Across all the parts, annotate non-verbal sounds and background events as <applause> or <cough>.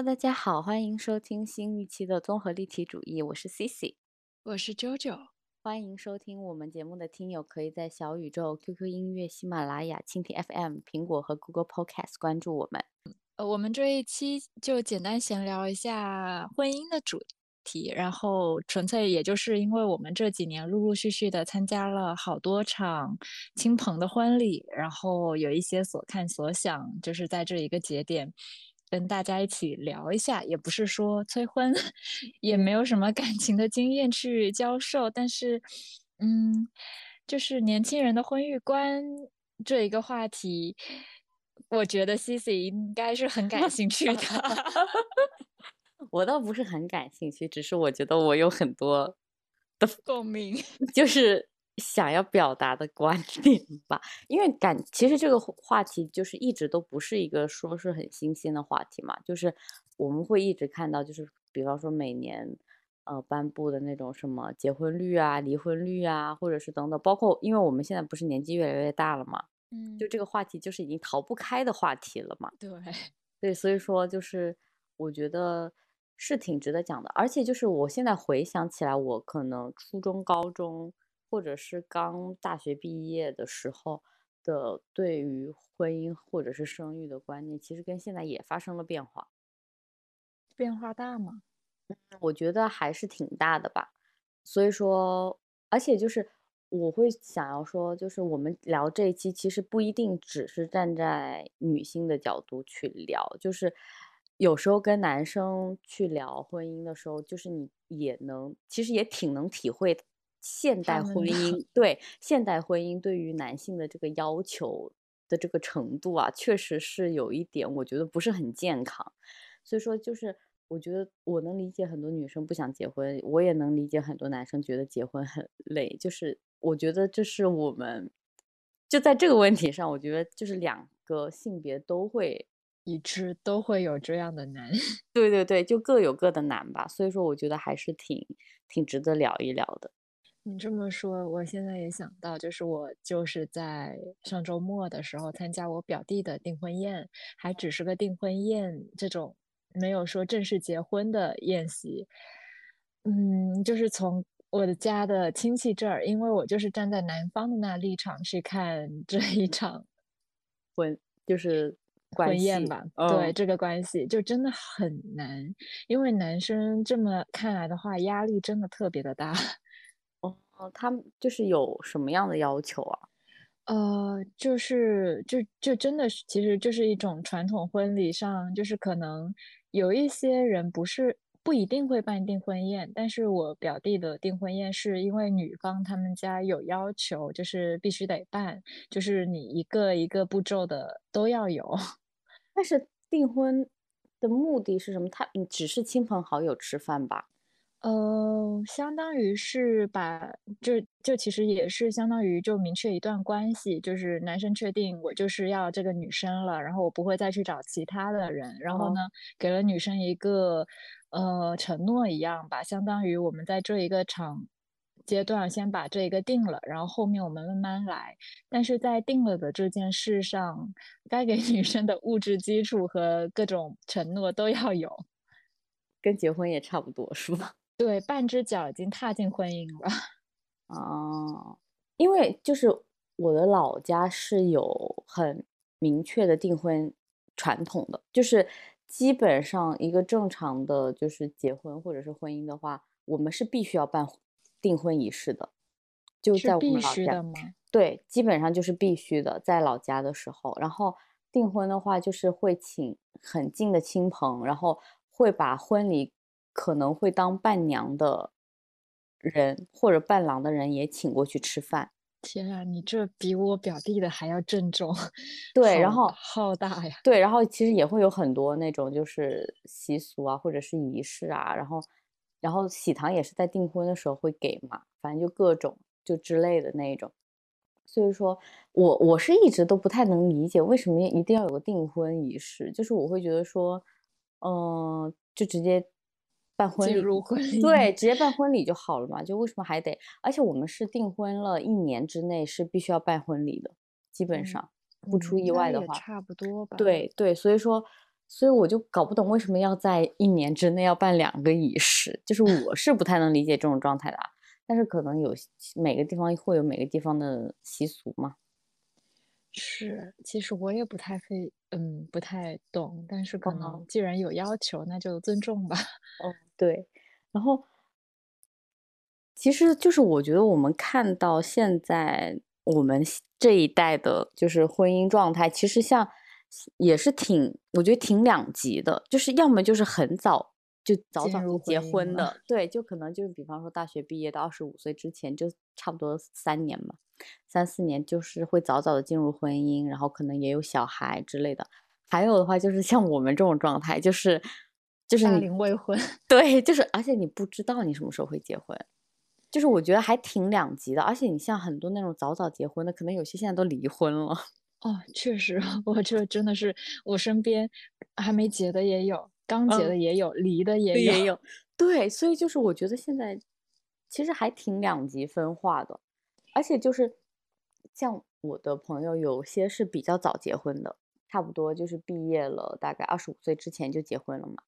Hello，大家好，欢迎收听新一期的综合立体主义，我是 Cici。我是 JoJo，欢迎收听我们节目的听友，可以在小宇宙、QQ 音乐、喜马拉雅、蜻蜓 FM、苹果和 Google Podcast 关注我们。呃，我们这一期就简单闲聊一下婚姻的主题，然后纯粹也就是因为我们这几年陆陆续续的参加了好多场亲朋的婚礼，然后有一些所看所想，就是在这一个节点。跟大家一起聊一下，也不是说催婚，<laughs> 也没有什么感情的经验去教授，但是，嗯，就是年轻人的婚育观这一个话题，我觉得 Cici 应该是很感兴趣的。<laughs> 我倒不是很感兴趣，只是我觉得我有很多的共鸣，<laughs> 就是想要表达的观点吧。因为感其实这个话题就是一直都不是一个说是很新鲜的话题嘛，就是我们会一直看到，就是比方说每年呃颁布的那种什么结婚率啊、离婚率啊，或者是等等，包括因为我们现在不是年纪越来越大了嘛，嗯，就这个话题就是已经逃不开的话题了嘛。对，<laughs> 对，所以说就是我觉得是挺值得讲的，而且就是我现在回想起来，我可能初中、高中或者是刚大学毕业的时候的对于婚姻或者是生育的观念，其实跟现在也发生了变化。变化大吗？我觉得还是挺大的吧。所以说，而且就是我会想要说，就是我们聊这一期，其实不一定只是站在女性的角度去聊，就是有时候跟男生去聊婚姻的时候，就是你也能，其实也挺能体会现代婚姻 <laughs> 对现代婚姻对于男性的这个要求的这个程度啊，确实是有一点，我觉得不是很健康。所以说，就是我觉得我能理解很多女生不想结婚，我也能理解很多男生觉得结婚很 <laughs> 累。就是我觉得这是我们就在这个问题上，我觉得就是两个性别都会，已知都会有这样的难。<laughs> 对对对，就各有各的难吧。所以说，我觉得还是挺挺值得聊一聊的。你这么说，我现在也想到，就是我就是在上周末的时候参加我表弟的订婚宴，还只是个订婚宴，这种没有说正式结婚的宴席。嗯，就是从我的家的亲戚这儿，因为我就是站在男方的那立场去看这一场婚就是婚宴吧，对嗯这个关系就真的很难，因为男生这么看来的话，压力真的特别的大。哦，他们就是有什么样的要求啊？呃，就是就就真的是，其实就是一种传统婚礼上，就是可能有一些人不是不一定会办订婚宴，但是我表弟的订婚宴是因为女方他们家有要求，就是必须得办，就是你一个一个步骤的都要有。<laughs> 但是订婚的目的是什么？他你只是亲朋好友吃饭吧？呃，相当于是把就就其实也是相当于就明确一段关系，就是男生确定我就是要这个女生了，然后我不会再去找其他的人，然后哦呢，给了女生一个呃承诺一样吧，相当于我们在这一个场阶段先把这一个定了，然后后面我们慢慢来。但是在定了的这件事上，该给女生的物质基础和各种承诺都要有。跟结婚也差不多是吧？对，半只脚已经踏进婚姻了。<laughs> 哦，因为就是我的老家是有很明确的订婚传统的，就是基本上一个正常的就是结婚或者是婚姻的话，我们是必须要办订婚仪式的，就在我们老家吗？对，基本上就是必须的，在老家的时候，然后订婚的话就是会请很近的亲朋，然后会把婚礼可能会当伴娘的人或者伴郎的人也请过去吃饭。天啊，你这比我表弟的还要郑重，对然后浩大呀。对，然后其实也会有很多那种就是习俗啊，或者是仪式啊，然后然后喜糖也是在订婚的时候会给嘛，反正就各种就之类的那种。所以说我我是一直都不太能理解为什么一定要有个订婚仪式，就是我会觉得说，嗯、就直接办婚礼，入婚礼，对，直接办婚礼就好了嘛，就为什么还得？而且我们是订婚了一年之内是必须要办婚礼的，基本嗯上不出嗯，意外的话，差不多吧。对对，所以说，所以我就搞不懂为什么要在一年之内要办两个仪式，就是我是不太能理解这种状态的啊，但是可能有每个地方会有每个地方的习俗嘛。是，其实我也不太会，嗯，不太懂，但是可嗯能既然有要求，那就尊重吧。<laughs> 哦，对，然后其实就是我觉得我们看到现在我们这一代的，就是婚姻状态，其实像也是挺，我觉得挺两极的，就是要么就是很早就早早就结婚的，对，就可能就是比方说大学毕业到二十五岁之前，就差不多三年嘛，三四年就是会早早的进入婚姻，然后可能也有小孩之类的。还有的话就是像我们这种状态，就是就是大你龄未婚，对，就是而且你不知道你什么时候会结婚，就是我觉得还挺两极的。而且你像很多那种早早结婚的，可能有些现在都离婚了。哦，确实，<laughs> 我这真的是我身边还没结的也有，刚结嗯的也有，离的也有。也有，对，所以就是我觉得现在其实还挺两极分化的，而且就是像我的朋友，有些是比较早结婚的，差不多就是毕业了，大概二十五岁之前就结婚了嘛。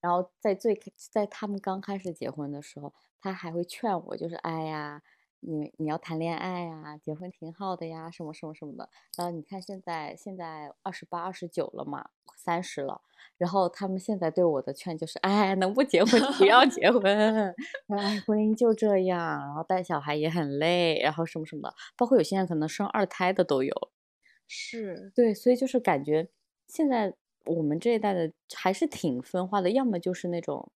然后在最在他们刚开始结婚的时候，他还会劝我，就是哎呀，你你要谈恋爱呀，结婚挺好的呀，什么什么什么的。然后你看现在现在二十八、二十九了嘛，三十了。然后他们现在对我的劝就是，哎，能不结婚就不要结婚，<laughs> 哎，婚姻就这样，然后带小孩也很累，然后什么什么的，包括有些人可能生二胎的都有。是，对，所以就是感觉现在我们这一代的还是挺分化的，要么就是那种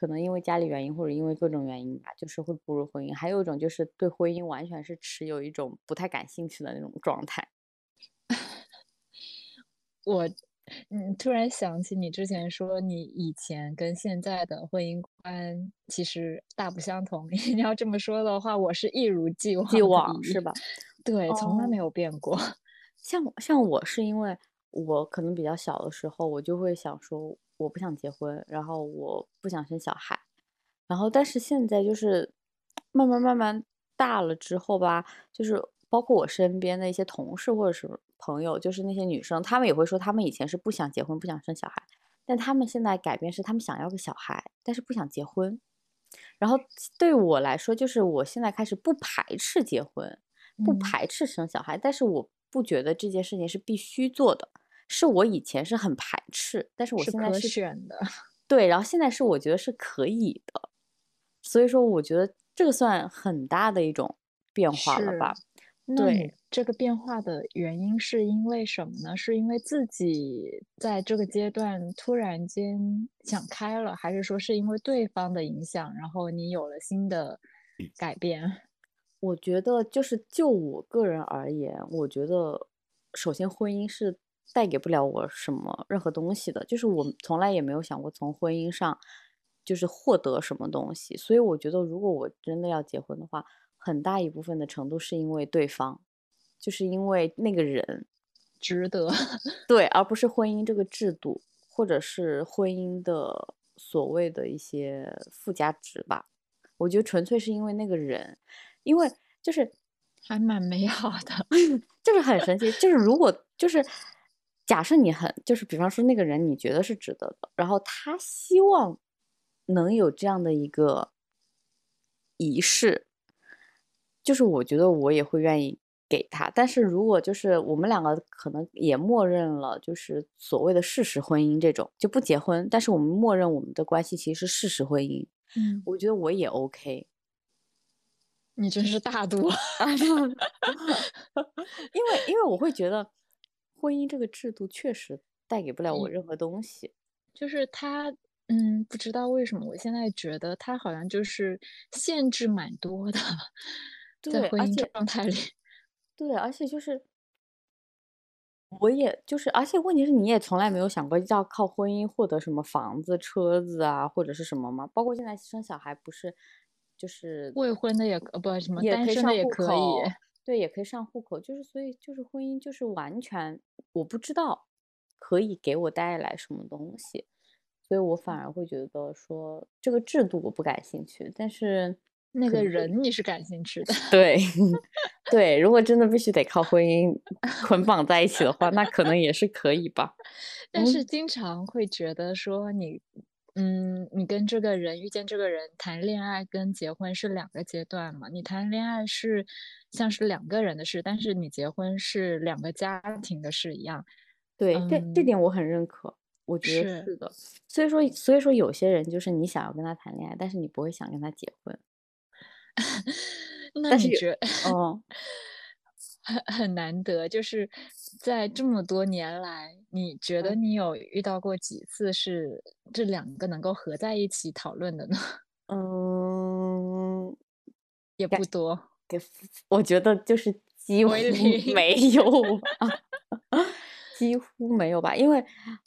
可能因为家里原因或者因为各种原因吧，就是会步入婚姻；还有一种就是对婚姻完全是持有一种不太感兴趣的那种状态。<laughs> 我，嗯，突然想起你之前说你以前跟现在的婚姻观其实大不相同。<laughs> 你要这么说的话，我是一如既往既往是吧？对，从来没哦有变过。像像我是因为我可能比较小的时候，我就会想说我不想结婚，然后我不想生小孩，然后但是现在就是慢慢慢慢大了之后吧，就是包括我身边的一些同事或者是朋友，就是那些女生，她们也会说她们以前是不想结婚、不想生小孩，但她们现在改变是她们想要个小孩，但是不想结婚。然后对我来说，就是我现在开始不排斥结婚，不嗯排斥生小孩，但是我不觉得这件事情是必须做的，是我以前是很排斥，但是我是可现在是选的。<laughs> 对，然后现在是我觉得是可以的，所以说我觉得这个算很大的一种变化了吧？那你对，这个变化的原因是因为什么呢？是因为自己在这个阶段突然间想开了，还是说是因为对方的影响，然后你有了新的改变？我觉得就是就我个人而言，我觉得首先婚姻是带给不了我什么任何东西的，就是我从来也没有想过从婚姻上就是获得什么东西，所以我觉得如果我真的要结婚的话，很大一部分的程度是因为对方，就是因为那个人，值得。<laughs> 对，而不是婚姻这个制度，或者是婚姻的所谓的一些附加值吧。我觉得纯粹是因为那个人，因为就是还蛮美好的。<laughs> 就是很神奇，就是如果就是假设你很就是比方说那个人你觉得是值得的，然后他希望能有这样的一个仪式，就是我觉得我也会愿意给他。但是如果就是我们两个可能也默认了，就是所谓的事实婚姻这种就不结婚，但是我们默认我们的关系其实是事实婚姻，嗯，我觉得我也 OK。你真是大度。<laughs> 啊，<laughs> 因为因为我会觉得婚姻这个制度确实带给不了我嗯任何东西。就是他，嗯，不知道为什么，我现在觉得他好像就是限制蛮多的，在对，婚姻状态里。<laughs> 对，而且就是我也就是，而且问题是你也从来没有想过要靠婚姻获得什么房子、车子啊，或者是什么吗？包括现在生小孩不是就是未婚的也呃不什么单身的也可以，口，对，也可以上户口，就是所以就是婚姻就是完全我不知道可以给我带来什么东西，所以我反而会觉得说这个制度我不感兴趣，但是那个人你是感兴趣的。对 <laughs> 对，如果真的必须得靠婚姻捆绑在一起的话，那可能也是可以吧。但嗯是经常会觉得说你，嗯，你跟这个人遇见这个人谈恋爱跟结婚是两个阶段嘛？你谈恋爱是像是两个人的事，但是你结婚是两个家庭的事一样。对，这这嗯点我很认可，我觉得是是的。所以说，所以说有些人就是你想要跟他谈恋爱，但是你不会想跟他结婚。<laughs> 那但是觉嗯，<laughs> 很很难得，就是在这么多年来，你觉得嗯你有遇到过几次是这两个能够合在一起讨论的呢？<laughs> 嗯，也不多。给我觉得就是几乎没有吧，<laughs> 几乎没有吧，因为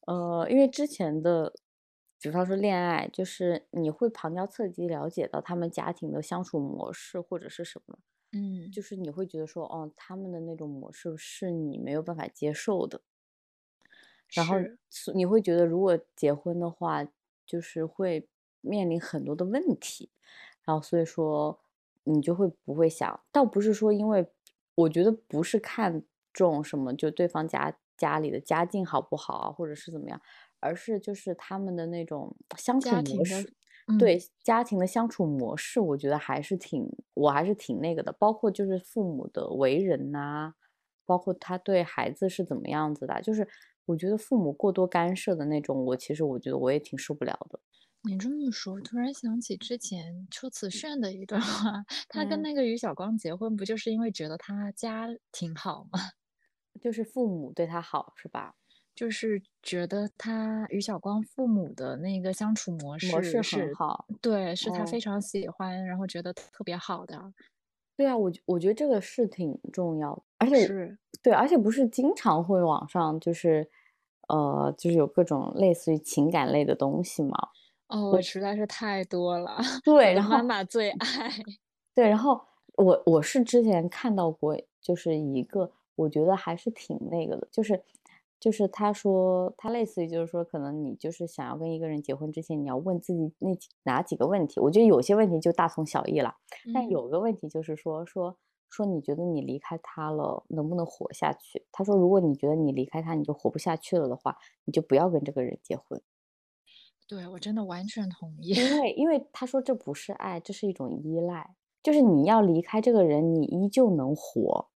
呃，因为之前的，比方说恋爱，就是你会旁敲侧击了解到他们家庭的相处模式或者是什么，嗯，就是你会觉得说，哦，他们的那种模式是你没有办法接受的，然后你会觉得如果结婚的话，就是会面临很多的问题，然后所以说你就会不会想，倒不是说因为我觉得不是看重什么，就对方家家里的家境好不好啊，或者是怎么样，而是就是他们的那种相处模式。嗯对家庭的相处模式，我觉得还是挺，我还是挺那个的。包括就是父母的为人呐、包括他对孩子是怎么样子的，就是我觉得父母过多干涉的那种，我其实我觉得我也挺受不了的。你这么说，突然想起之前秋瓷炫的一段话，他跟嗯那个于晓光结婚，不就是因为觉得他家挺好吗？就是父母对他好，是吧？就是觉得他于晓光父母的那个相处模式模式很好。对，是他哦非常喜欢，然后觉得特别好的。对啊，我我觉得这个是挺重要的，而且是，对，而且不是经常会网上就是，呃，就是有各种类似于情感类的东西嘛。哦，我实在是太多了。对，然后妈妈最爱。<laughs> 对，然后我我是之前看到过，就是一个我觉得还是挺那个的，就是就是他说他类似于就是说，可能你就是想要跟一个人结婚之前，你要问自己那几哪几个问题。我觉得有些问题就大同小异了，但嗯有个问题就是说说说你觉得你离开他了能不能活下去？他说，如果你觉得你离开他你就活不下去了的话，你就不要跟这个人结婚。对，我真的完全同意。因为 <laughs> 因为他说这不是爱，这是一种依赖，就是你要离开这个人，你依旧能活。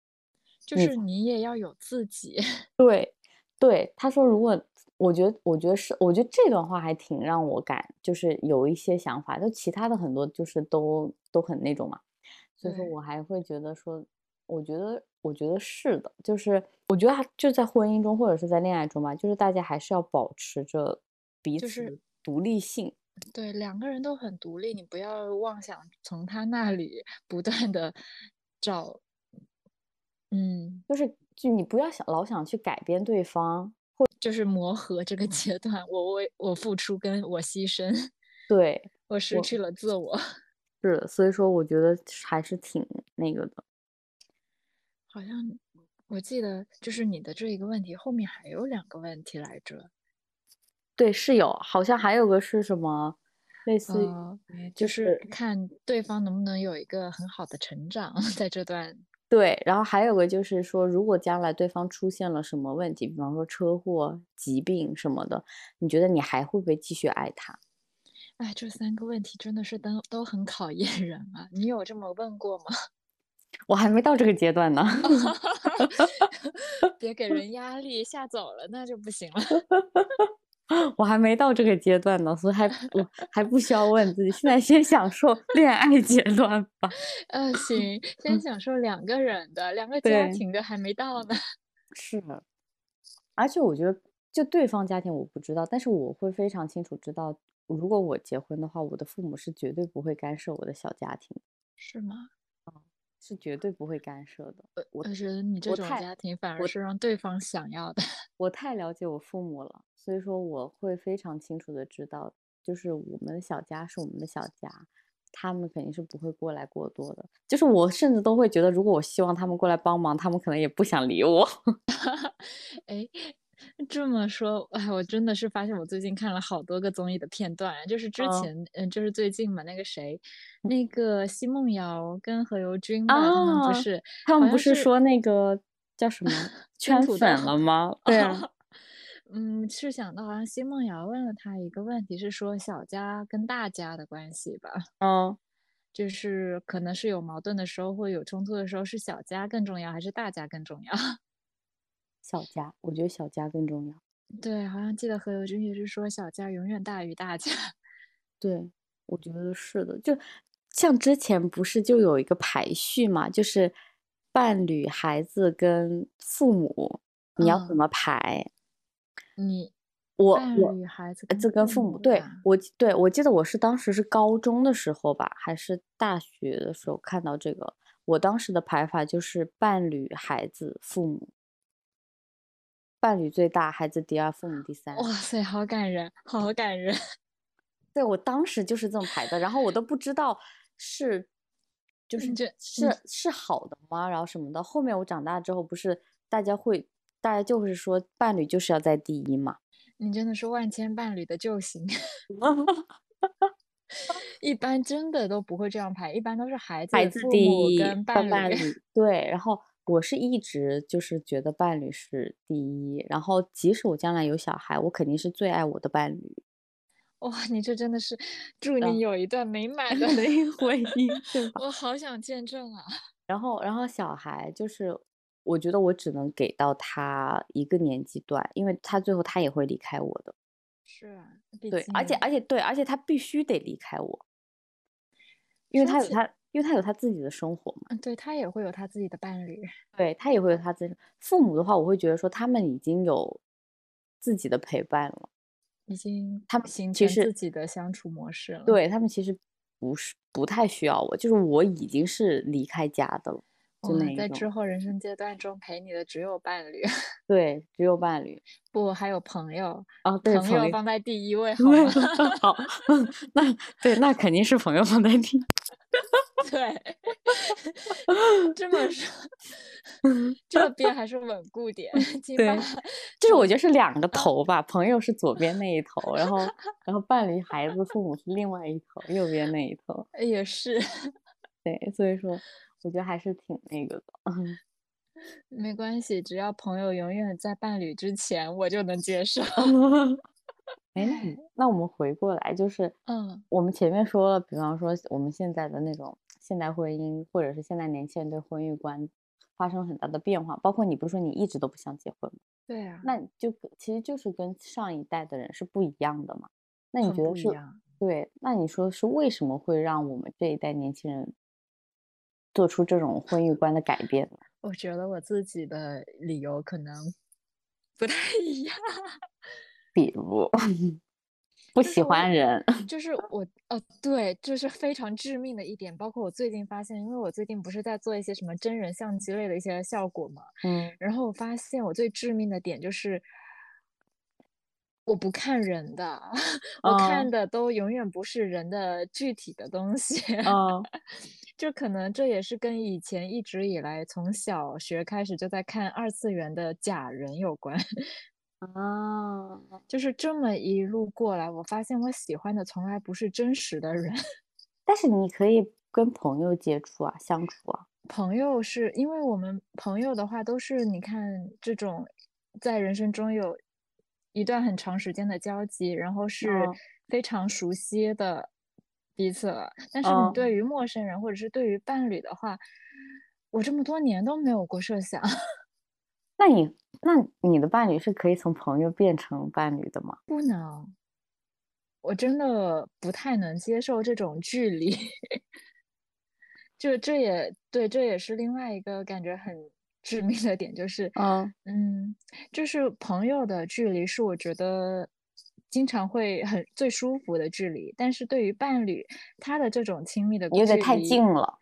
就是你也要有自己。<laughs> 对，对，他说如果我觉得我觉得是，我觉得这段话还挺让我感，就是有一些想法，就其他的很多就是都都很那种嘛，所以说我还会觉得说，我觉得我觉得是的，就是我觉得还就在婚姻中或者是在恋爱中吧，就是大家还是要保持着彼此就是独立性。对，两个人都很独立，你不要妄想从他那里不断的找，嗯，就是就你不要想老想去改变对方，或就是磨合这个阶段，我为我付出跟我牺牲，<laughs> 对，我我失去了自我，<laughs> 是的，所以说我觉得还是挺那个的。好像我记得就是你的这一个问题后面还有两个问题来着，对，是有，好像还有个是什么，类似于就是看对方能不能有一个很好的成长，<laughs> 在这段，对，然后还有个就是说，如果将来对方出现了什么问题，比方说车祸、疾病什么的，你觉得你还会不会继续爱他？哎，这三个问题真的是都都很考验人啊，你有这么问过吗？<laughs> 我还没到这个阶段呢。<laughs> 别给人压力，吓走了那就不行了。<laughs> 我还没到这个阶段呢，所以还我还不需要问自己，现在先享受恋爱阶段吧。呃，行，先享受两个人的，两个家庭的还没到呢。<laughs> 是，而且我觉得，就对方家庭我不知道，但是我会非常清楚知道，如果我结婚的话，我的父母是绝对不会干涉我的小家庭，是吗？是绝对不会干涉的。我我觉得你这种家庭反而我是让对方想要的。<laughs> 我太了解我父母了，所以说我会非常清楚的知道，就是我们的小家是我们的小家，他们肯定是不会过来过多的。就是我甚至都会觉得，如果我希望他们过来帮忙，他们可能也不想理我。<laughs> 哎，这么说，哎，我真的是发现我最近看了好多个综艺的片段，就是之嗯前，嗯，就是最近嘛，那个谁，那个奚梦瑶跟何猷君吧，他们啊不是，他们不是是说那个叫什么 <laughs> 圈粉了吗？<laughs> 对啊，嗯，是想到好像奚梦瑶问了他一个问题，是说小家跟大家的关系吧，嗯，<laughs> 就是可能是有矛盾的时候或有冲突的时候，是小家更重要还是大家更重要？<laughs> 小家，我觉得小家更重要。对，好像记得何猷君也是说小家永远大于大家。<laughs> 对，我觉得是的，就像之前不是就有一个排序嘛，就是伴侣、孩子跟父母，你要怎嗯么排？你我伴我侣、孩子呃这跟父母，对呀我记对我记得我是当时是高中的时候吧，还是大学的时候看到这个，我当时的排法就是伴侣、孩子、父母，伴侣最大，孩子第二，父母第三。哇塞，好感人，好感人。<laughs> 对，我当时就是这么排的，然后我都不知道是，就是你这是是好的吗？然后什么的。后面我长大之后，不是大家会，大家就是说伴侣就是要在第一嘛。你真的是万千伴侣的救星。<laughs> 一般真的都不会这样排，一般都是孩子、孩子父第一，母跟伴伴侣。对。然后我是一直就是觉得伴侣是第一，然后即使我将来有小孩，我肯定是最爱我的伴侣。哇，你这真的是祝啊你有一段美满的的婚姻？我好想见证啊！然后，然后小孩就是，我觉得我只能给到他一个年纪段，因为他最后他也会离开我的。是啊，毕对，而且而且对，而且他必须得离开我，因为他有他，因为他有他自己的生活嘛。嗯，对他也会有他自己的伴侣。<laughs> 对他也会有他自己。父母的话，我会觉得说他们已经有自己的陪伴了，已经他们形成自己的相处模式了。对他们其实不是不太需要我，就是我已经是离开家的了，就哇那一种。在之后人生阶段中陪你的只有伴侣，<laughs> 对，只有伴侣。不还有朋友，啊，对，朋友友放在第一位好对吗？好，嗯 <laughs> 那对，那肯定是朋友放在第一。<laughs> 对，这么说，这边还是稳固点，起对就是我觉得是两个头吧，朋友是左边那一头，然后然后伴侣、孩子、父母是另外一头，右边那一头。也是对，所以说我觉得还是挺那个的。嗯 <laughs> 没关系，只要朋友永远在伴侣之前，我就能接受。<laughs> 哎，那那我们回过来，就是嗯我们前面说了，比方说我们现在的那种现代婚姻，或者是现在年轻人对婚育观发生很大的变化，包括你不是说你一直都不想结婚吗？对啊，那就其实就是跟上一代的人是不一样的嘛。那你觉得是。对？那你说是为什么会让我们这一代年轻人做出这种婚育观的改变呢？我觉得我自己的理由可能不太一样。<laughs> 比如不喜欢人，<laughs> 就是我，呃，对，这是非常致命的一点。包括我最近发现，因为我最近不是在做一些什么真人相机类的一些效果嘛，嗯然后我发现我最致命的点就是，我不看人的，<laughs> 我看哦的都永远不是人的具体的东西。哦就可能这也是跟以前一直以来从小学开始就在看二次元的假人有关。啊，<laughs> 就是这么一路过来，我发现我喜欢的从来不是真实的人。<laughs> 但是你可以跟朋友接触啊，相处啊。朋友是因为我们朋友的话，都是你看这种在人生中有一段很长时间的交集，然后是嗯非常熟悉的彼此了。但是你嗯对于陌生人或者是对于伴侣的话，我这么多年都没有过设想。<laughs> 那你那你的伴侣是可以从朋友变成伴侣的吗？不能，我真的不太能接受这种距离。<laughs> 就这也对，这也是另外一个感觉很致命的点，就是，嗯嗯，就是朋友的距离是我觉得经常会很最舒服的距离，但是对于伴侣，他的这种亲密的有点太近了。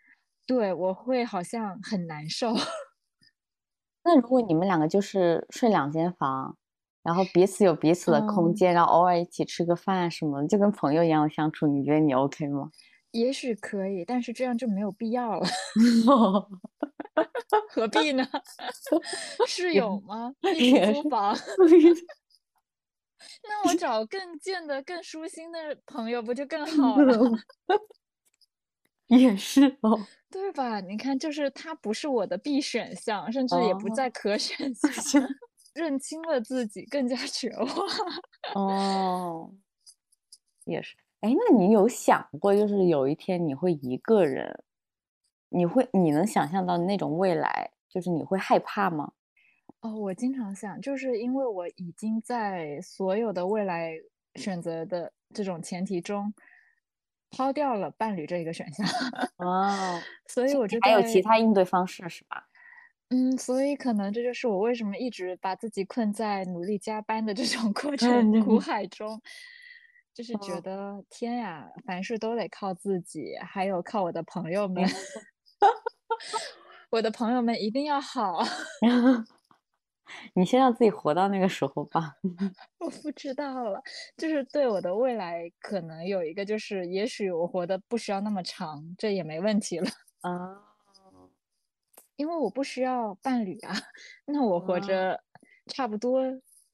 对，我会好像很难受。<laughs> 那如果你们两个就是睡两间房，然后彼此有彼此的空嗯间，然后偶尔一起吃个饭什么的，就跟朋友一样相处，你觉得你 OK 吗？也许可以，但是这样就没有必要了，<laughs> 何必呢？<laughs> 室友吗？一起租房？那我找更见得更舒心的朋友不就更 <laughs> 好了？<laughs> 也是哦，对吧？你看，就是他不是我的必选项，甚至也不在可选项。<laughs> 认清了自己，更加绝望。哦，也是。哎，那你有想过，就是有一天你会一个人，你会你能想象到那种未来，就是你会害怕吗？哦，我经常想，就是因为我已经在所有的未来选择的这种前提中，抛掉了伴侣这一个选项。<laughs> 哦，所以我觉得还有其他应对方式，是吧？嗯，所以可能这就是我为什么一直把自己困在努力加班的这种 <laughs> 过程苦海中，就是觉得天呀，凡事都得靠自己，还有靠我的朋友们，<laughs> 我的朋友们一定要好。你先让自己活到那个时候吧。<laughs> 我不知道了，就是对我的未来可能有一个，就是也许我活的不需要那么长，这也没问题了啊。因为我不需要伴侣啊，那我活着差不多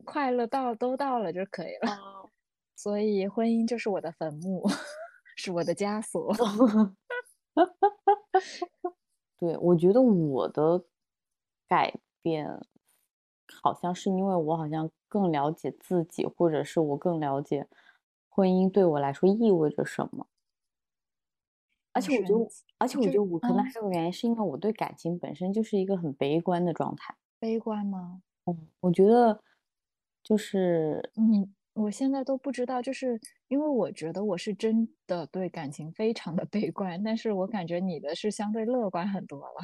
快乐到都到了就可以了。<laughs> 所以婚姻就是我的坟墓，<laughs> 是我的枷锁。对，我觉得我的改变好像是因为我好像更了解自己，或者是我更了解婚姻对我来说意味着什么。而且我觉得，而且我觉得我可能还有个原因，是因为我对感情本身就是一个很悲观的状态。悲观吗？嗯，我觉得就是你，我现在都不知道，就是因为我觉得我是真的对感情非常的悲观，但是我感觉你的是相对乐观很多了。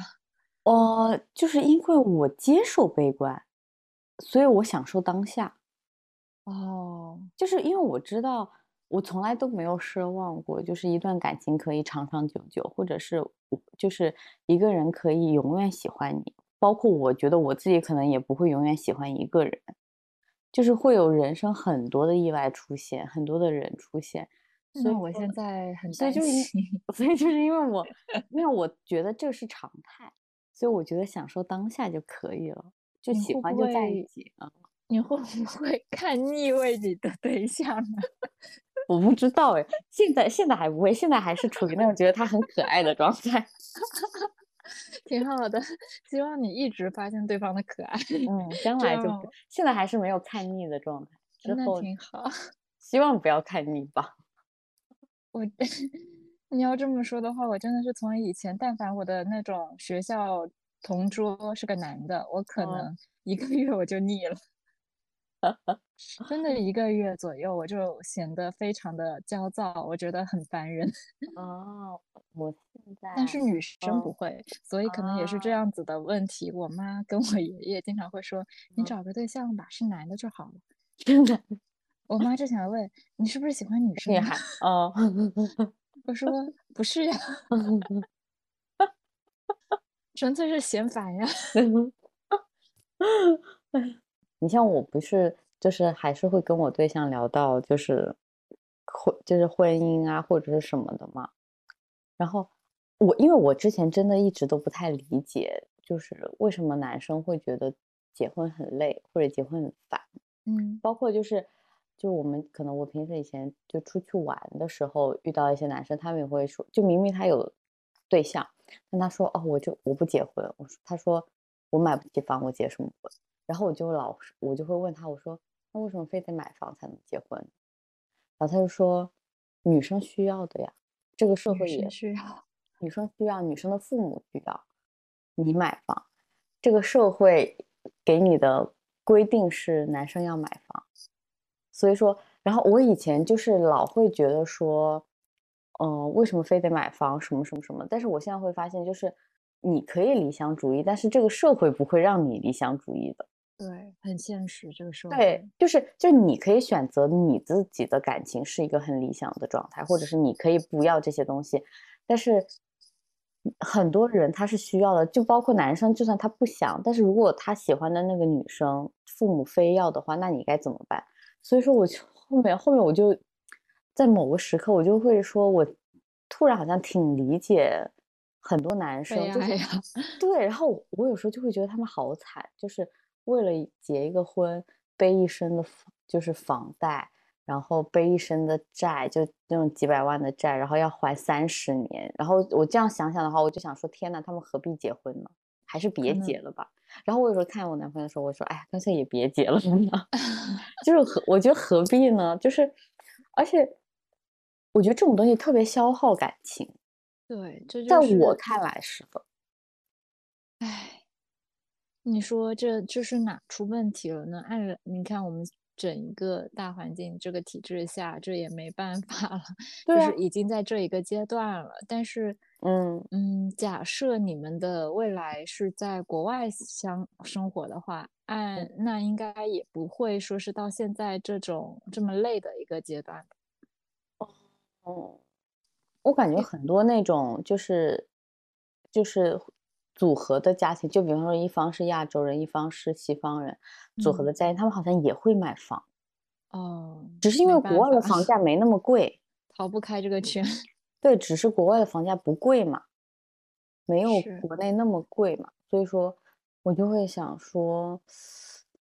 呃，就是因为我接受悲观，所以我享受当下。哦，就是因为我知道。我从来都没有奢望过，就是一段感情可以长长久久，或者是就是一个人可以永远喜欢你。包括我觉得我自己可能也不会永远喜欢一个人，就是会有人生很多的意外出现，很多的人出现。所以我现在很担心，所以就是因为我，<laughs> 因为我觉得这是常态，所以我觉得享受当下就可以了，就喜欢就在一起啊。你会不会 <laughs> 看腻味你的对象呢？<laughs> 我不知道哎，现在现在还不会，现在还是处于那种觉得他很可爱的状态，<laughs> 挺好的。希望你一直发现对方的可爱，嗯，将来就现在还是没有看腻的状态，之后挺好。希望不要看腻吧。我你要这么说的话，我真的是从以前，但凡我的那种学校同桌是个男的，我可能一个月我就腻了。真的一个月左右，我就显得非常的焦躁，我觉得很烦人。<laughs> 哦，我现在，但是女生不会，所以可能也是这样子的问题。我妈跟我爷爷经常会说：“你找个对象吧，是男的就好了。<laughs> ”真的，我妈之前问你是不是喜欢女 <laughs> 生？厉害哦！我说不是呀，纯粹是嫌烦呀。<laughs> 你像我不是，就是还是会跟我对象聊到，就是婚，就是婚姻啊，或者是什么的嘛。然后我，因为我之前真的一直都不太理解，就是为什么男生会觉得结婚很累，或者结婚很烦。嗯，包括就是，就我们可能我平时以前就出去玩的时候遇到一些男生，他们也会说，就明明他有对象，但他说哦，我就我不结婚。我说，他说我买不起房，我结什么婚？然后我就老我就会问他，我说那为什么非得买房才能结婚？然后他就说女生需要的呀，这个社会也需要，<laughs> 女生需要，女生的父母需要你买房，这个社会给你的规定是男生要买房，所以说，然后我以前就是老会觉得说，嗯，为什么非得买房什么什么什么？但是我现在会发现，就是你可以理想主义，但是这个社会不会让你理想主义的。对，很现实，这个社会。对，就是就你可以选择你自己的感情是一个很理想的状态，或者是你可以不要这些东西，但是很多人他是需要的，就包括男生，就算他不想，但是如果他喜欢的那个女生父母非要的话，那你该怎么办？所以说，我就后面后面我就在某个时刻，我就会说我突然好像挺理解很多男生，对，然后我有时候就会觉得他们好惨，就是为了结一个婚，背一身的就是房贷，然后背一身的债，就那种几百万的债，然后要还三十年。然后我这样想想的话，我就想说，天呐，他们何必结婚呢？还是别结了吧。然后我有时候看我男朋友的时候，我说，哎呀，干脆也别结了吧。<laughs> 就是何，我觉得何必呢？就是，而且我觉得这种东西特别消耗感情，对，这就在我看来是的。唉，你说这这是哪出问题了呢？按人你看我们整一个大环境这个体制下，这也没办法了，就对啊是已经在这一个阶段了。但是，嗯嗯，假设你们的未来是在国外相生活的话，按那应该也不会说是到现在这种这么累的一个阶段。哦，我感觉很多那种就是就是组合的家庭，就比方说一方是亚洲人，一方是西方人，组合嗯的家庭，他们好像也会买房，哦，只是因为国外的房价没那么贵。<laughs> 逃不开这个圈。<laughs> 对，只是国外的房价不贵嘛，没有国内那么贵嘛，所以说我就会想说，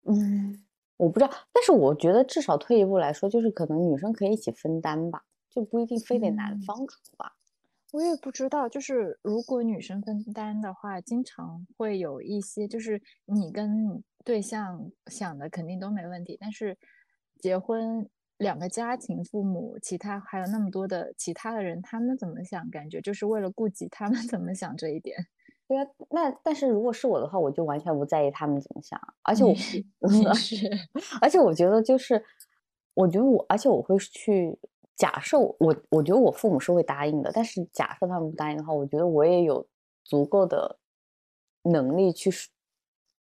嗯，我不知道，但是我觉得至少退一步来说，就是可能女生可以一起分担吧，就不一定非得男嗯方出吧。我也不知道，就是如果女生分担的话，经常会有一些，就是你跟对象想的肯定都没问题，但是结婚两个家庭、父母，其他还有那么多的其他的人，他们怎么想？感觉就是为了顾及他们 <laughs> 怎么想这一点。对啊，那但是如果是我的话，我就完全不在意他们怎么想，而且我是 <laughs> 而且我觉得就是，我觉得我，而且我会去假设我，我我觉得我父母是会答应的，但是假设他们不答应的话，我觉得我也有足够的能力去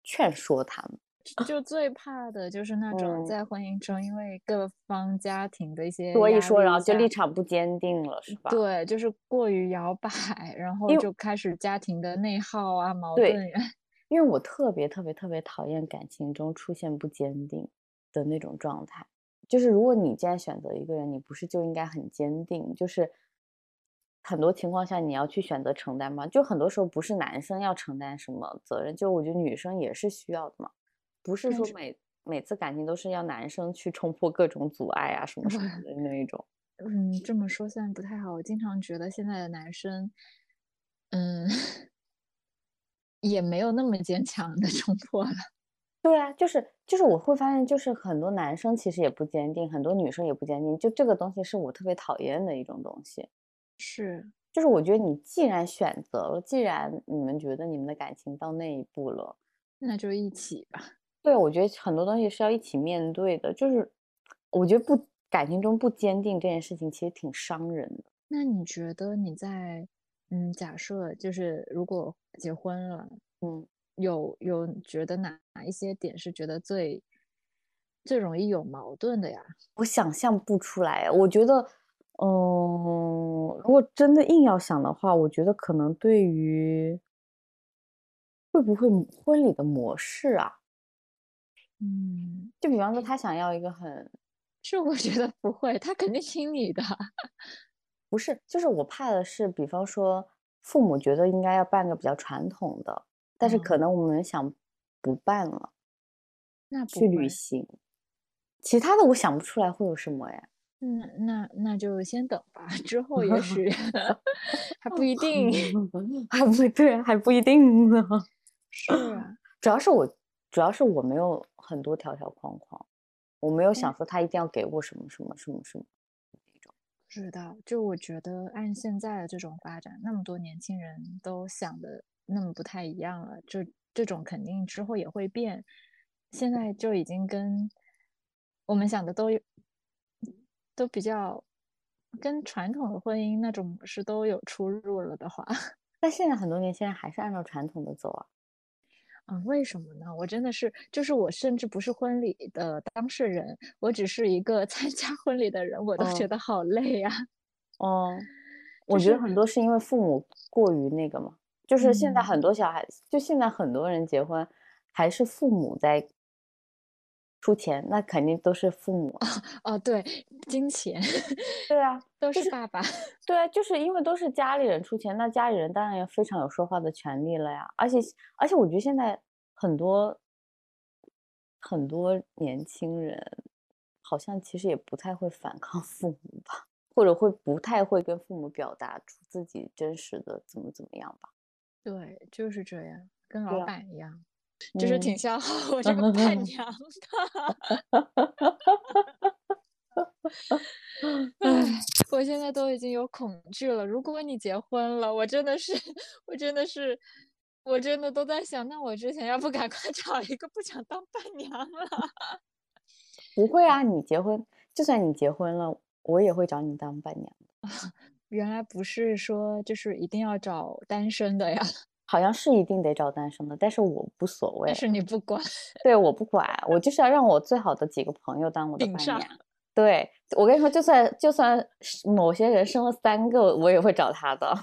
劝说他们。就最怕的就是那种嗯在婚姻中，因为各方家庭的一些压说一说，然后就立场不坚定了，是吧？对，就是过于摇摆，然后就开始家庭的内耗啊、矛盾呀。因为我特别特别特别讨厌感情中出现不坚定的那种状态。就是如果你既然选择一个人，你不是就应该很坚定？就是很多情况下你要去选择承担吗？就很多时候不是男生要承担什么责任，就我觉得女生也是需要的嘛，不是说每每次感情都是要男生去冲破各种阻碍啊什么什么的 <laughs> 那一种。嗯，这么说虽然不太好，我经常觉得现在的男生，嗯，<laughs> 也没有那么坚强的冲破了。对啊，就是就是我会发现，就是很多男生其实也不坚定，很多女生也不坚定，就这个东西是我特别讨厌的一种东西。是，就是我觉得你既然选择了，既然你们觉得你们的感情到那一步了，那就一起吧。对，我觉得很多东西是要一起面对的。就是我觉得不感情中不坚定这件事情，其实挺伤人的。那你觉得你在，嗯，假设就是如果结婚了，嗯，有有觉得哪哪一些点是觉得最最容易有矛盾的呀？我想象不出来。我觉得，嗯，如果真的硬要想的话，我觉得可能对于会不会婚礼的模式啊，嗯，就比方说他想要一个很 <laughs> 这我觉得不会，他肯定听你的。不是，就是我怕的是，比方说父母觉得应该要办个比较传统的，但是可嗯能我们想不办了，那去旅行。其他的我想不出来会有什么呀。那那那就先等吧，之后也许还不一定。还不 <laughs> 对，还不一定呢。<laughs> 是啊，主要是我，主要是我没有很多条条框框，我没有想嗯说他一定要给我什么什么什么什么那种。不知道。就我觉得按现在的这种发展，那么多年轻人都想的那么不太一样了，就这种肯定之后也会变。现在就已经跟我们想的都有都比较跟传统的婚姻那种模式都有出入了的话，<laughs> 那现在很多年轻人还是按照传统的走啊。啊，为什么呢？我真的是，就是我甚至不是婚礼的当事人，我只是一个 <laughs> 参加婚礼的人，我都觉嗯得好累呀、哦，我就是觉得很多是因为父母过于那个嘛，就是现在嗯很多小孩，就现在很多人结婚还是父母在出钱，那肯定都是父母啊。<laughs> 哦，对，金钱对啊，<laughs> 都是是爸爸。对啊，就是因为都是家里人出钱，那家里人当然也非常有说话的权利了呀。而且而且，我觉得现在很多很多年轻人好像其实也不太会反抗父母吧，或者会不太会跟父母表达出自己真实的怎么怎么样吧。对，就是这样，跟老板一样，就是挺嗯消耗 <laughs> 我这个 <laughs> 伴娘的。<laughs> 唉，我现在都已经有恐惧了。如果你结婚了，我真的是，我真的是，我真的都在想，那我之前要不赶快找一个不想当伴娘了？不会啊，你结婚，就算你结婚了，我也会找你当伴娘的。原来不是说就是一定要找单身的呀，<laughs> 好像是一定得找单身的，但是我无所谓但，是你不管，<laughs> 对，我不管，我就是要让我最好的几个朋友当我的伴娘。对，我跟你说，就算就算某些人生了三个，我也会找他的。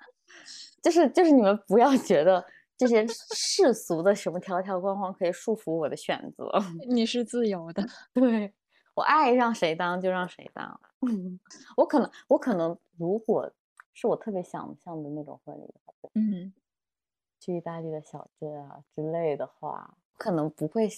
<laughs> 就是就是你们不要觉得这些世俗的什么条条框框可以束缚我的选择。你是自由的。对我爱让谁当就让谁当。我可能我可能如果是我特别想象的那种婚礼的话，嗯，去意大利的小镇啊之类的话，可能不会，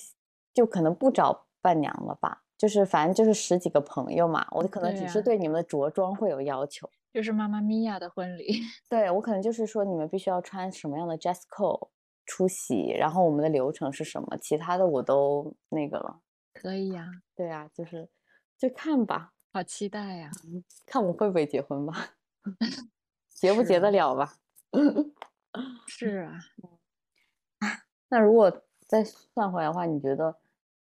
就可能不找伴娘了吧。就是反正就是十几个朋友嘛，我可能只是对你们的着装会有要求。就是妈妈咪呀的婚礼。<laughs> 对我可能就是说你们必须要穿什么样的 dress code 出席，然后我们的流程是什么，其他的我都那个了。可以呀，对啊，就是就看吧，好期待呀！看我会不会结婚吧，<laughs> 结不结是得了吧。<laughs> 是啊，<laughs> 那如果再算回来的话，你觉得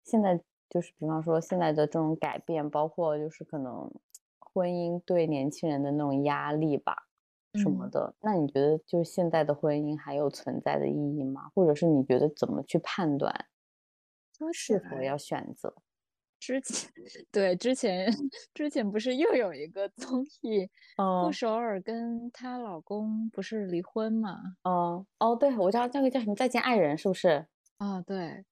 现在就是比方说现在的这种改变，包括就是可能婚姻对年轻人的那种压力吧，什么嗯的，那你觉得就是现在的婚姻还有存在的意义吗？或者是你觉得怎么去判断是否要选择？之前 <laughs> 对之前 <laughs> 之前不是又有一个综艺，哦、布首尔跟她老公不是离婚嘛？哦哦，对，我知道那个叫什么《再见爱人》，是不是？啊，对，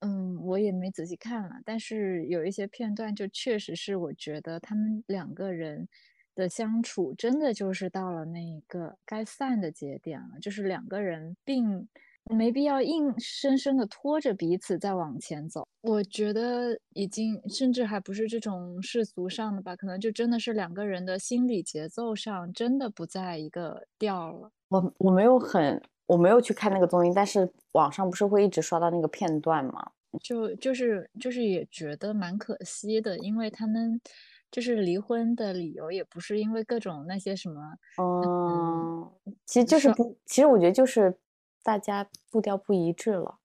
嗯，我也没仔细看了，但是有一些片段就确实是我觉得他们两个人的相处真的就是到了那一个该散的节点了，就是两个人并没必要硬生生的拖着彼此再往前走。我觉得已经甚至还不是这种世俗上的吧，可能就真的是两个人的心理节奏上真的不在一个调了。我我没有很我没有去看那个综艺，但是网上不是会一直刷到那个片段吗？就就是就是也觉得蛮可惜的，因为他们就是离婚的理由也不是因为各种那些什么，嗯，其实就是不，其实我觉得就是大家步调不一致了。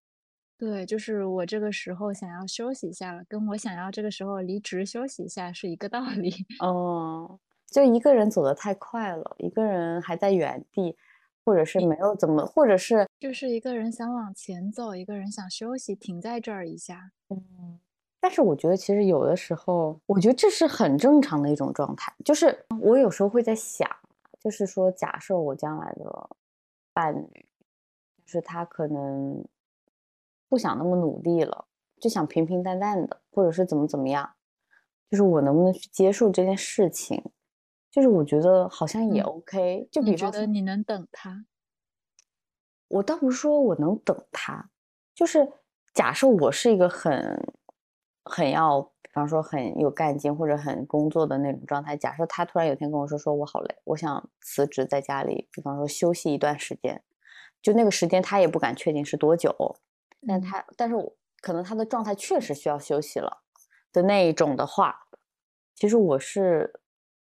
对，就是我这个时候想要休息一下了，跟我想要这个时候离职休息一下是一个道理。哦，就一个人走得太快了，一个人还在原地，或者是没有怎么，或者是就是一个人想往前走，一个人想休息，停在这儿一下。嗯，但是我觉得其实有的时候，我觉得这是很正常的一种状态。就是我有时候会在想，就是说，假设我将来的伴侣，就是他可能不想那么努力了，就想平平淡淡的，或者是怎么怎么样，就是我能不能去接受这件事情？就是我觉得好像也嗯 OK。就比觉比方说，得你能等他？我倒不是说我能等他，就是假设我是一个很很要，比方说很有干劲或者很工作的那种状态。假设他突然有天跟我说，说我好累，我想辞职在家里，比方说休息一段时间，就那个时间他也不敢确定是多久，但嗯他但是我可能他的状态确实需要休息了的那一种的话，其实我是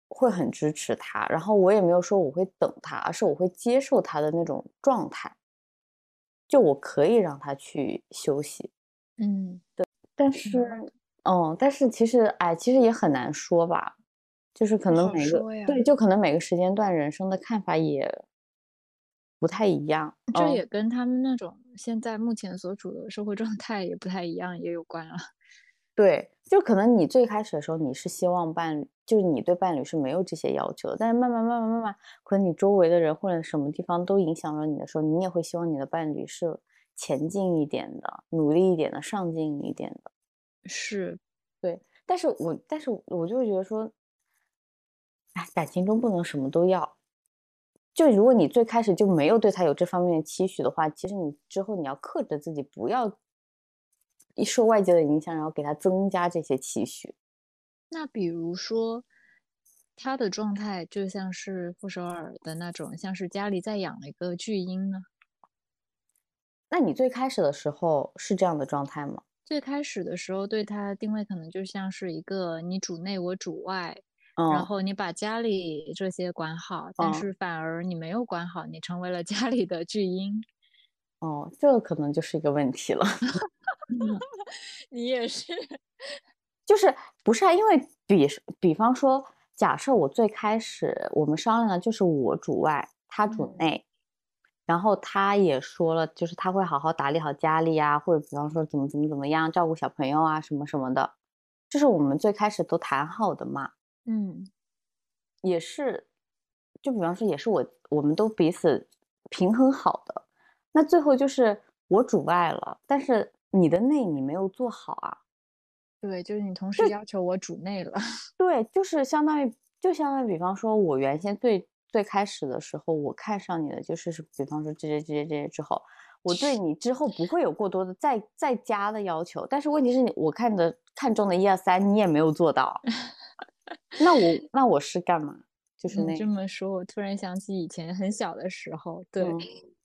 会很支持他，然后我也没有说我会等他，而是我会接受他的那种状态。就我可以让他去休息，嗯，对但是，嗯，但是其实，哎，其实也很难说吧，就是可能每个，对，就可能每个时间段人生的看法也不太一样，嗯这也跟他们那种现在目前所处的社会状态也不太一样，也有关了。<laughs> 对，就可能你最开始的时候你是希望伴侣，就是你对伴侣是没有这些要求的，但是慢慢慢慢慢慢，可能你周围的人或者什么地方都影响了你的时候，你也会希望你的伴侣是前进一点的、努力一点的、上进一点的。是，对。但是我但是我就会觉得说，哎，感情中不能什么都要。就如果你最开始就没有对他有这方面的期许的话，其实你之后你要克制自己，不要一受外界的影响，然后给他增加这些期许。那比如说，他的状态就像是傅首尔的那种，像是家里在养了一个巨婴呢。那你最开始的时候是这样的状态吗？最开始的时候对他定位可能就像是一个你主内我主外。然后你把家里这些管好，但是反而你没有管好，你成为了家里的巨婴。哦，这可能就是一个问题了。<laughs> 你也是，<laughs> 就是不是啊？因为比比方说，假设我最开始我们商量的就是我主外，他主内，然后他也说了，就是他会好好打理好家里啊，或者比方说怎么怎么怎么样照顾小朋友啊，什么什么的，这是我们最开始都谈好的嘛。嗯，也是，就比方说，也是我，我们都彼此平衡好的。那最后就是我主外了，但是你的内你没有做好啊。对，就是你同时要求我主内了。<laughs> 对，就是相当于，就相当于，比方说，我原先最最开始的时候，我看上你的就是，比方说这些这些这些之后，我对你之后不会有过多的再再加的要求。但是问题是你，我看的看中的一二三，你也没有做到。<laughs> 那我那我是干嘛？就是那这么说，我突然想起以前很小的时候，对，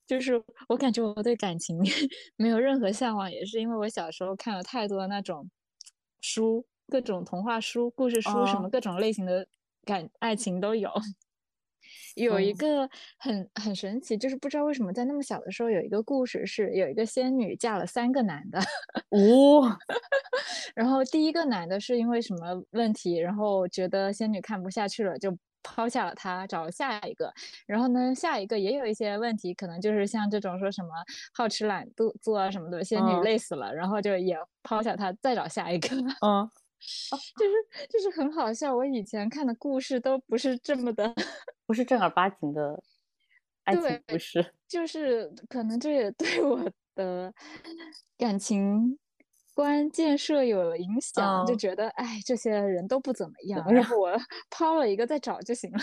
就是我感觉我对感情 <laughs> 没有任何向往，也是因为我小时候看了太多那种书，各种童话书、故事书，什么各种类型的感爱情都有。有一个很很神奇，就是不知道为什么在那么小的时候有一个故事，是有一个仙女嫁了三个男的。<laughs> 哦，<laughs> 然后第一个男的是因为什么问题，然后觉得仙女看不下去了，就抛下了他，找了下一个。然后呢，下一个也有一些问题，可能就是像这种说什么好吃懒惰做啊什么的，仙女累死了，然后就也抛下他，再找下一个。嗯。就是就是很好笑，我以前看的故事都不是这么的，<laughs> 不是正儿八经的爱情故事，<laughs> 就是可能这也对 <laughs> 我的感情观建设有了影响，就觉得哎，这些人都不怎么样，然后我抛了一个再找就行了。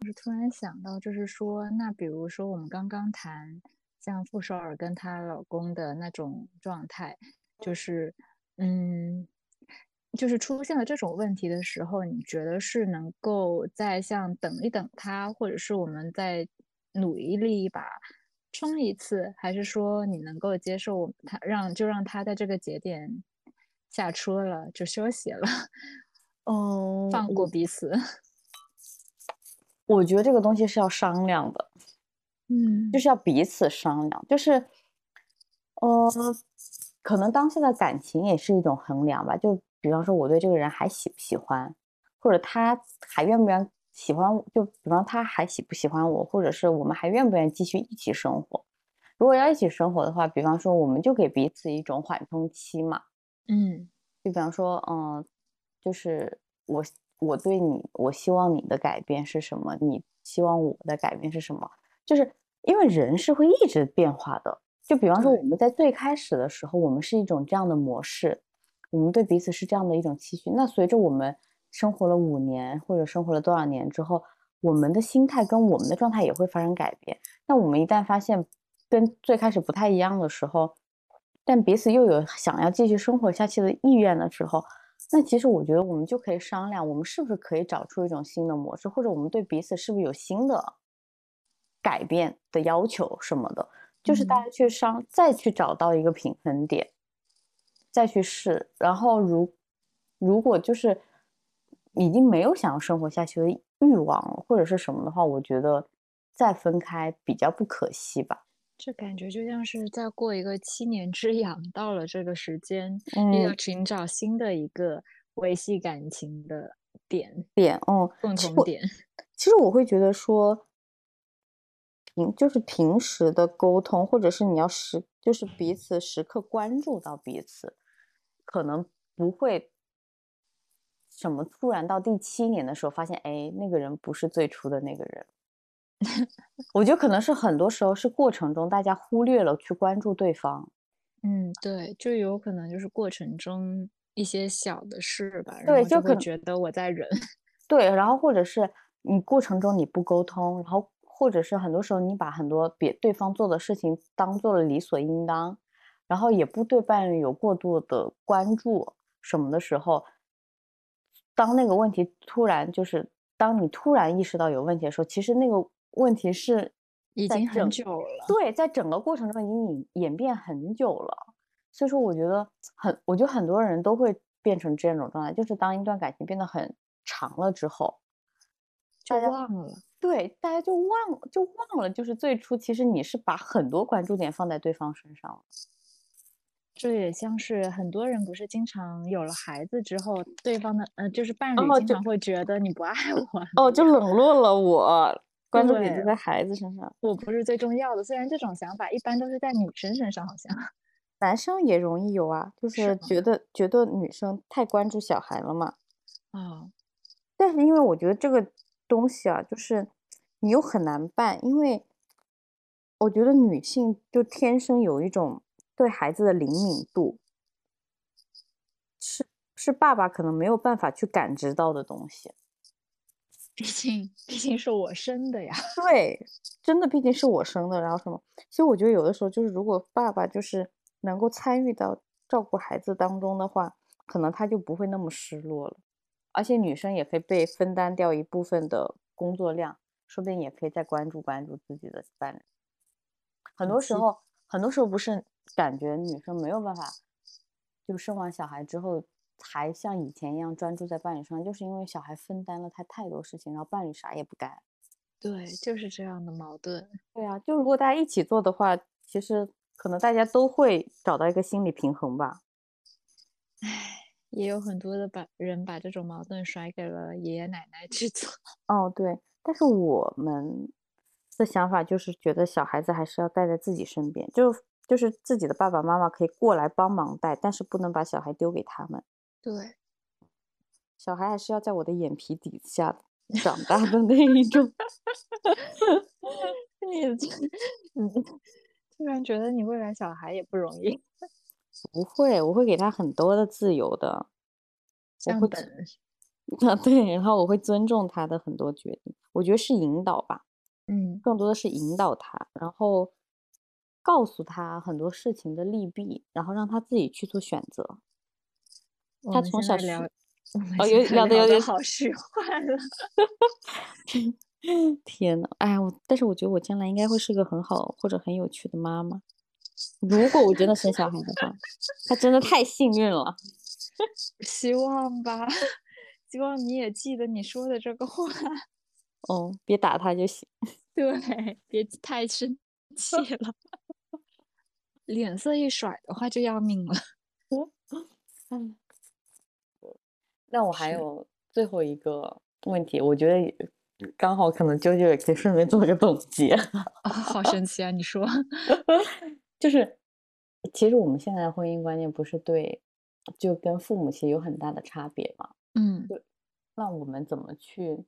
就是突然想到，就是说，那比如说我们刚刚谈像傅首尔跟她老公的那种状态，就是。嗯，就是出现了这种问题的时候，你觉得是能够再像等一等他，或者是我们再努力一把冲一次，还是说你能够接受他让就让他在这个节点下车了，就休息了？<laughs> <laughs> 哦，放过彼此。我觉得这个东西是要商量的，嗯，就是要彼此商量，就是，呃。可能当下的感情也是一种衡量吧，就比方说我对这个人还喜不喜欢，或者他还愿不愿喜欢，就比方他还喜不喜欢我，或者是我们还愿不愿意继续一起生活。如果要一起生活的话，比方说我们就给彼此一种缓冲期嘛，嗯，就比方说，嗯，就是我我对你，我希望你的改变是什么？你希望我的改变是什么？就是因为人是会一直变化的。就比方说，我们在最开始的时候，我们是一种这样的模式，我们对彼此是这样的一种期许。那随着我们生活了五年，或者生活了多少年之后，我们的心态跟我们的状态也会发生改变。那我们一旦发现跟最开始不太一样的时候，但彼此又有想要继续生活下去的意愿的时候，那其实我觉得我们就可以商量，我们是不是可以找出一种新的模式，或者我们对彼此是不是有新的改变的要求什么的。就是大家去商，再去找到一个平衡点，再去试。然后如如果就是已经没有想要生活下去的欲望了，或者是什么的话，我觉得再分开比较不可惜吧。这感觉就像是在过一个七年之痒，到了这个时间，要寻找新的一个维系感情的点点哦，共同点。<laughs> 其实我会觉得说。就是平时的沟通，或者是你要时，就是彼此时刻关注到彼此，可能不会什么突然到第七年的时候发现，哎，那个人不是最初的那个人。<laughs> 我觉得可能是很多时候是过程中大家忽略了去关注对方，嗯，对，就有可能就是过程中一些小的事吧，对就可能觉得我在忍。对，然后或者是你过程中你不沟通，然后或者是很多时候你把很多别对方做的事情当做了理所应当，然后也不对伴侣有过度的关注什么的时候，当那个问题突然就是当你突然意识到有问题的时候，其实那个问题是已经很久了。对，在整个过程中已经演演变很久了，所以说我觉得很，我觉得很多人都会变成这种状态，就是当一段感情变得很长了之后，就忘了。对，大家就忘就忘了，就是最初其实你是把很多关注点放在对方身上了。这也像是很多人不是经常有了孩子之后，对方的呃就是伴侣经常会觉得你不爱我了，<laughs> 哦，就冷落了我，关注点就在孩子身上。我不是最重要的。虽然这种想法一般都是在女生身上，好像 <laughs> 男生也容易有啊，就是觉得觉得女生太关注小孩了嘛。啊，但是因为我觉得这个东西啊，就是你又很难办，因为我觉得女性就天生有一种对孩子的灵敏度，是是爸爸可能没有办法去感知到的东西。毕竟毕竟是我生的呀。<laughs> 对，真的毕竟是我生的，然后什么，所以我觉得有的时候就是，如果爸爸就是能够参与到照顾孩子当中的话，可能他就不会那么失落了，而且女生也可以被分担掉一部分的工作量，说不定也可以再关注关注自己的伴侣。很多时候，很多时候不是感觉女生没有办法，就生完小孩之后还像以前一样专注在伴侣上，就是因为小孩分担了他太多事情，然后伴侣啥也不干。对，就是这样的矛盾。对啊，就如果大家一起做的话，其实可能大家都会找到一个心理平衡吧。也有很多的把人把这种矛盾甩给了爷爷奶奶去做。<laughs> 哦，对，但是我们的想法就是觉得小孩子还是要带在自己身边，就就是自己的爸爸妈妈可以过来帮忙带，但是不能把小孩丢给他们，对，小孩还是要在我的眼皮底下长大的那一种。<laughs> <laughs> 你突然觉得你未来小孩也不容易，不会，我会给他很多的自由的，我像会本 <laughs> 啊对，然后我会尊重他的很多决定，我觉得是引导吧。嗯更多的是引导他，然后告诉他很多事情的利弊，然后让他自己去做选择。他从小是，哦，有聊的有点好虚幻了。<laughs> 天呐，哎，我但是我觉得我将来应该会是个很好或者很有趣的妈妈。如果我真的生小孩的话，他真的太幸运了。<laughs> 希望吧，<laughs> 希望你也记得你说的这个话。哦，别打他就行。<laughs> 对，别太生气了，脸色一甩的话就要命了。嗯，那我还有最后一个问题，我觉得刚好可能啾啾也可以顺便做一个总结。啊、好神奇啊！你说，就是，其实我们现在的婚姻观念不是对，就跟父母其实有很大的差别嘛。嗯那我们怎么去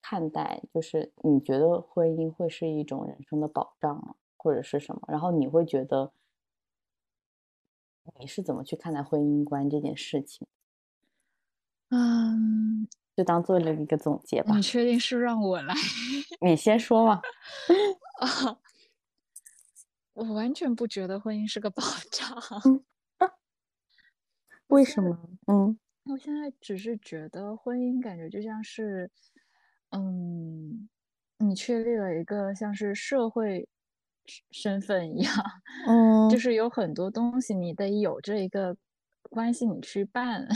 看待？就是你觉得婚姻会是一种人生的保障吗？或者是什么？然后你会觉得你是怎么去看待婚姻观这件事情？嗯，就当做了一个总结吧你。确定是让我来？你先说嘛。啊，<laughs> <laughs> 我完全不觉得婚姻是个 <laughs> 保障。为什么？嗯我现在只是觉得婚姻感觉就像是，嗯，你确立了一个像是社会身身份一样，<laughs> 嗯就是有很多东西你得有这一个关系你去办，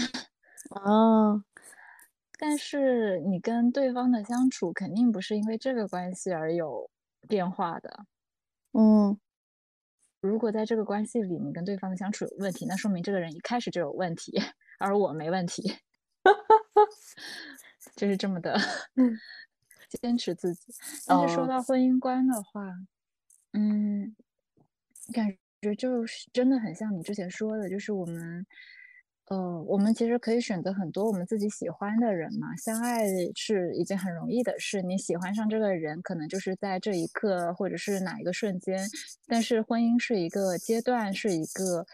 啊，<laughs> 但是你跟对方的相处肯定不是因为这个关系而有变化的。嗯如果在这个关系里你跟对方的相处有问题，那说明这个人一开始就有问题，而我没问题，<laughs> 就是这么的嗯坚持自己。但是说哦到婚姻观的话，嗯，感觉就是真的很像你之前说的，就是我们呃，我们其实可以选择很多我们自己喜欢的人嘛。相爱是一件很容易的事，你喜欢上这个人，可能就是在这一刻，或者是哪一个瞬间。但是婚姻是一个阶段，是一个，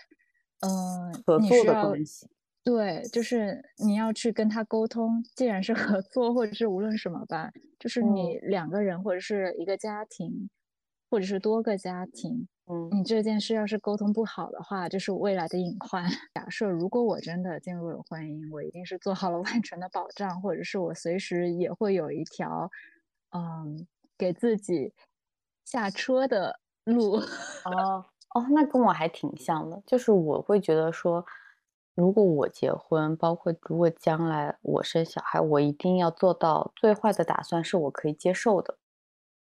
嗯、合作的关系。对，就是你要去跟他沟通。既然是合作，或者是无论什么吧，就是你嗯两个人，或者是一个家庭，或者是多个家庭，嗯你这件事要是沟通不好的话，就是未来的隐患。假设如果我真的进入了婚姻，我一定是做好了 <laughs> 万全的保障，或者是我随时也会有一条，嗯，给自己下车的路。<laughs> 哦哦，那跟我还挺像的，就是我会觉得说，如果我结婚，包括如果将来我生小孩，我一定要做到最坏的打算是我可以接受的，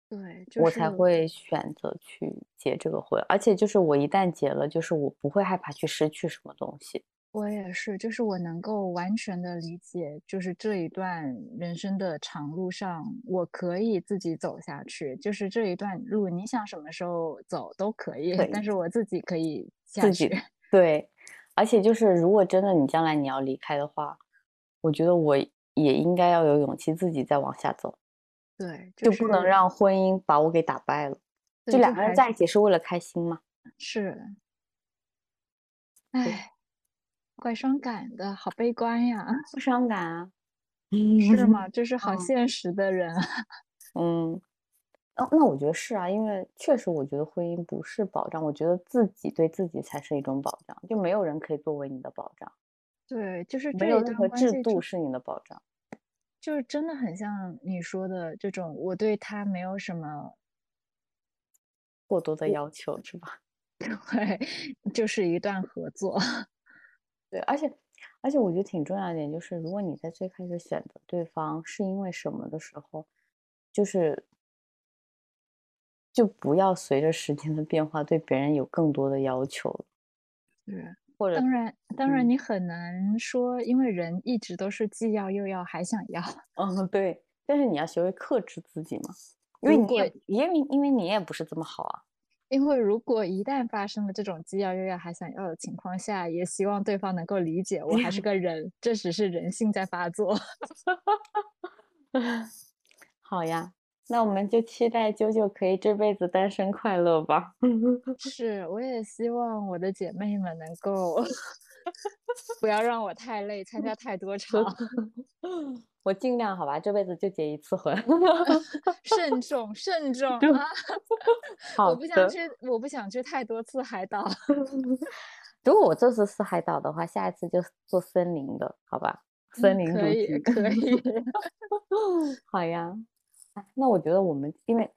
对，就我才会选择去结这个婚。而且就是我一旦结了，就是我不会害怕去失去什么东西。我也是，就是我能够完全的理解，就是这一段人生的长路上，我可以自己走下去。就是这一段路，你想什么时候走都可以，但是我自己可以下自己去。对，而且就是如果真的你将来你要离开的话，我觉得我也应该要有勇气自己再往下走，对，就不能让婚姻把我给打败了。就两个人在一起是为了开心吗。是，哎，怪伤感的，好悲观呀，<laughs> 不伤感啊。是吗？<laughs> 就是好嗯现实的人啊。<laughs> 嗯，哦，那我觉得是啊，因为确实我觉得婚姻不是保障，我觉得自己对自己才是一种保障，就没有人可以作为你的保障，对，就是没有任何制度是你的保障。就是真的很像你说的这种，我对他没有什么过多的要求是吧？<laughs> 对，就是一段合作。<laughs> 对，而且而且我觉得挺重要一点就是，如果你在最开始选择对方是因为什么的时候，就是就不要随着时间的变化对别人有更多的要求了，是，或者当然，当然嗯你很难说，因为人一直都是既要又要还想要。嗯对，但是你要学会克制自己嘛，因为你也果因为因为你也不是这么好啊。因为如果一旦发生了这种既要又要还想要的情况下，也希望对方能够理解我还是个人，这只是人性在发作。<laughs> 好呀，那我们就期待啾啾可以这辈子单身快乐吧。<laughs> 是，我也希望我的姐妹们能够不要让我太累，参加太多场，<laughs> 我尽量好吧，这辈子就结一次婚。<laughs> 慎重慎重啊！好我不想去，我不想去太多次海岛。如果我这次是海岛的话，下一次就做森林的，好吧？森嗯林主可以可以。好呀，哎那我觉得我们因为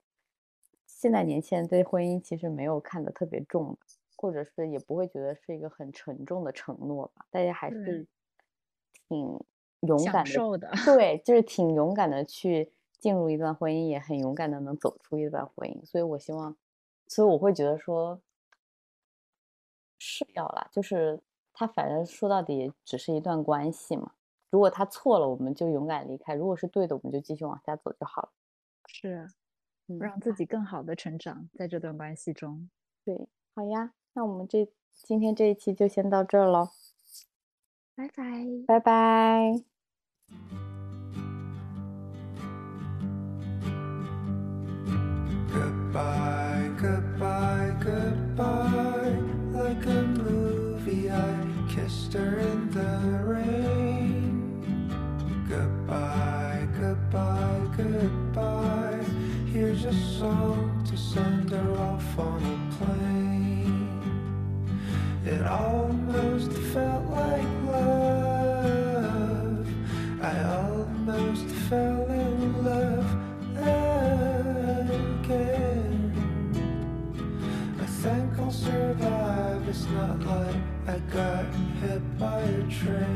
现在年轻人对婚姻其实没有看得特别重的，或者是也不会觉得是一个很沉重的承诺吧，大家还是挺勇敢的，受的，<laughs> 对，就是挺勇敢的去进入一段婚姻，也很勇敢的能走出一段婚姻，所以我希望，所以我会觉得说是要啦，就是他反正说到底也只是一段关系嘛。如果他错了，我们就勇敢离开；如果是对的，我们就继续往下走就好了。是嗯，让自己更好的成长在这段关系中。对，好呀，那我们这今天这一期就先到这儿喽，拜拜。拜拜。Goodbye, goodbye, goodbye. Like a movie, I kissed her in got hit by a train.